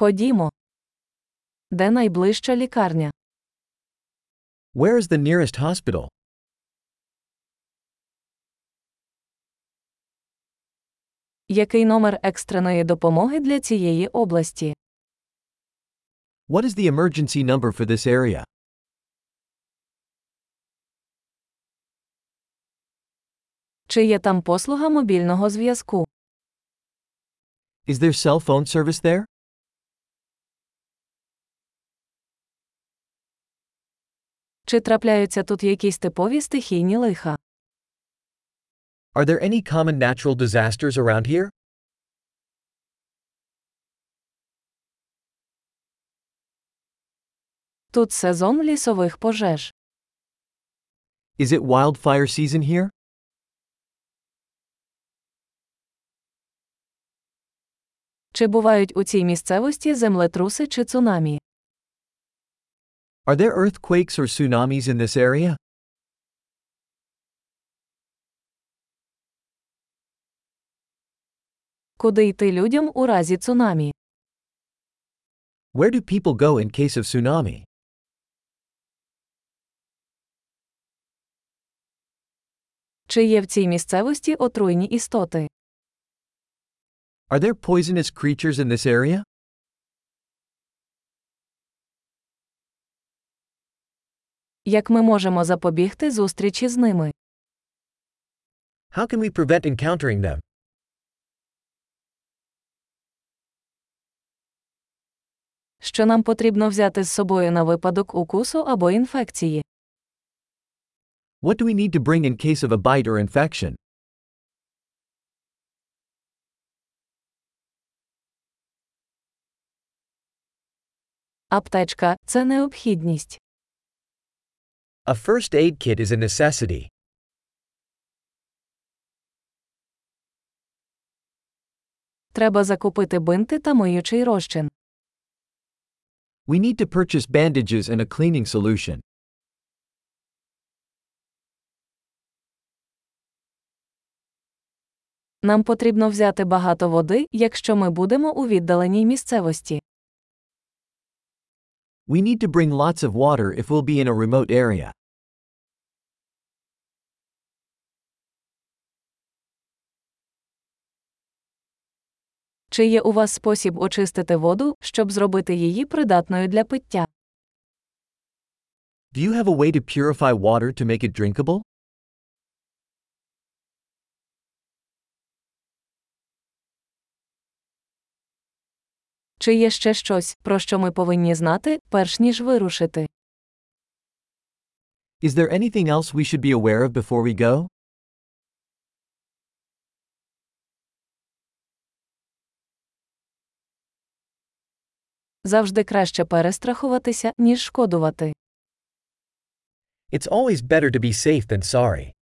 Ходімо. Де найближча лікарня? Where is the nearest hospital? Який номер екстреної допомоги для цієї області? What is the emergency number for this area? Чи є там послуга мобільного зв'язку? Is there cell phone service there? Чи трапляються тут якісь типові стихійні лиха? Are there any common natural disasters around here? Тут сезон лісових пожеж. Is it wildfire season here? Чи бувають у цій місцевості землетруси чи цунамі? Are there earthquakes or tsunamis in this area? Куди йти людям у разі цунамі? Where do people go in case of tsunami? Чи є в цій місцевості отруйні істоти? Are there poisonous creatures in this area? Як ми можемо запобігти зустрічі з ними? How can we prevent encountering them? Що нам потрібно взяти з собою на випадок укусу або інфекції? What do we need to bring in case of a bite or infection? Аптечка це необхідність. A first aid kit is a necessity. Треба закупити бинти та миючий розчин. We need to purchase bandages and a cleaning solution. Нам потрібно взяти багато води, якщо ми будемо у віддаленій місцевості. We need to bring lots of water if we'll be in a remote area. Чи є у вас спосіб очистити воду, щоб зробити її придатною для пиття? Do you have a way to purify water to make it drinkable? Чи є ще щось, про що ми повинні знати, перш ніж вирушити? Is there anything else we should be aware of before we go? Завжди краще перестрахуватися, ніж шкодувати. It's always better to be safe than sorry.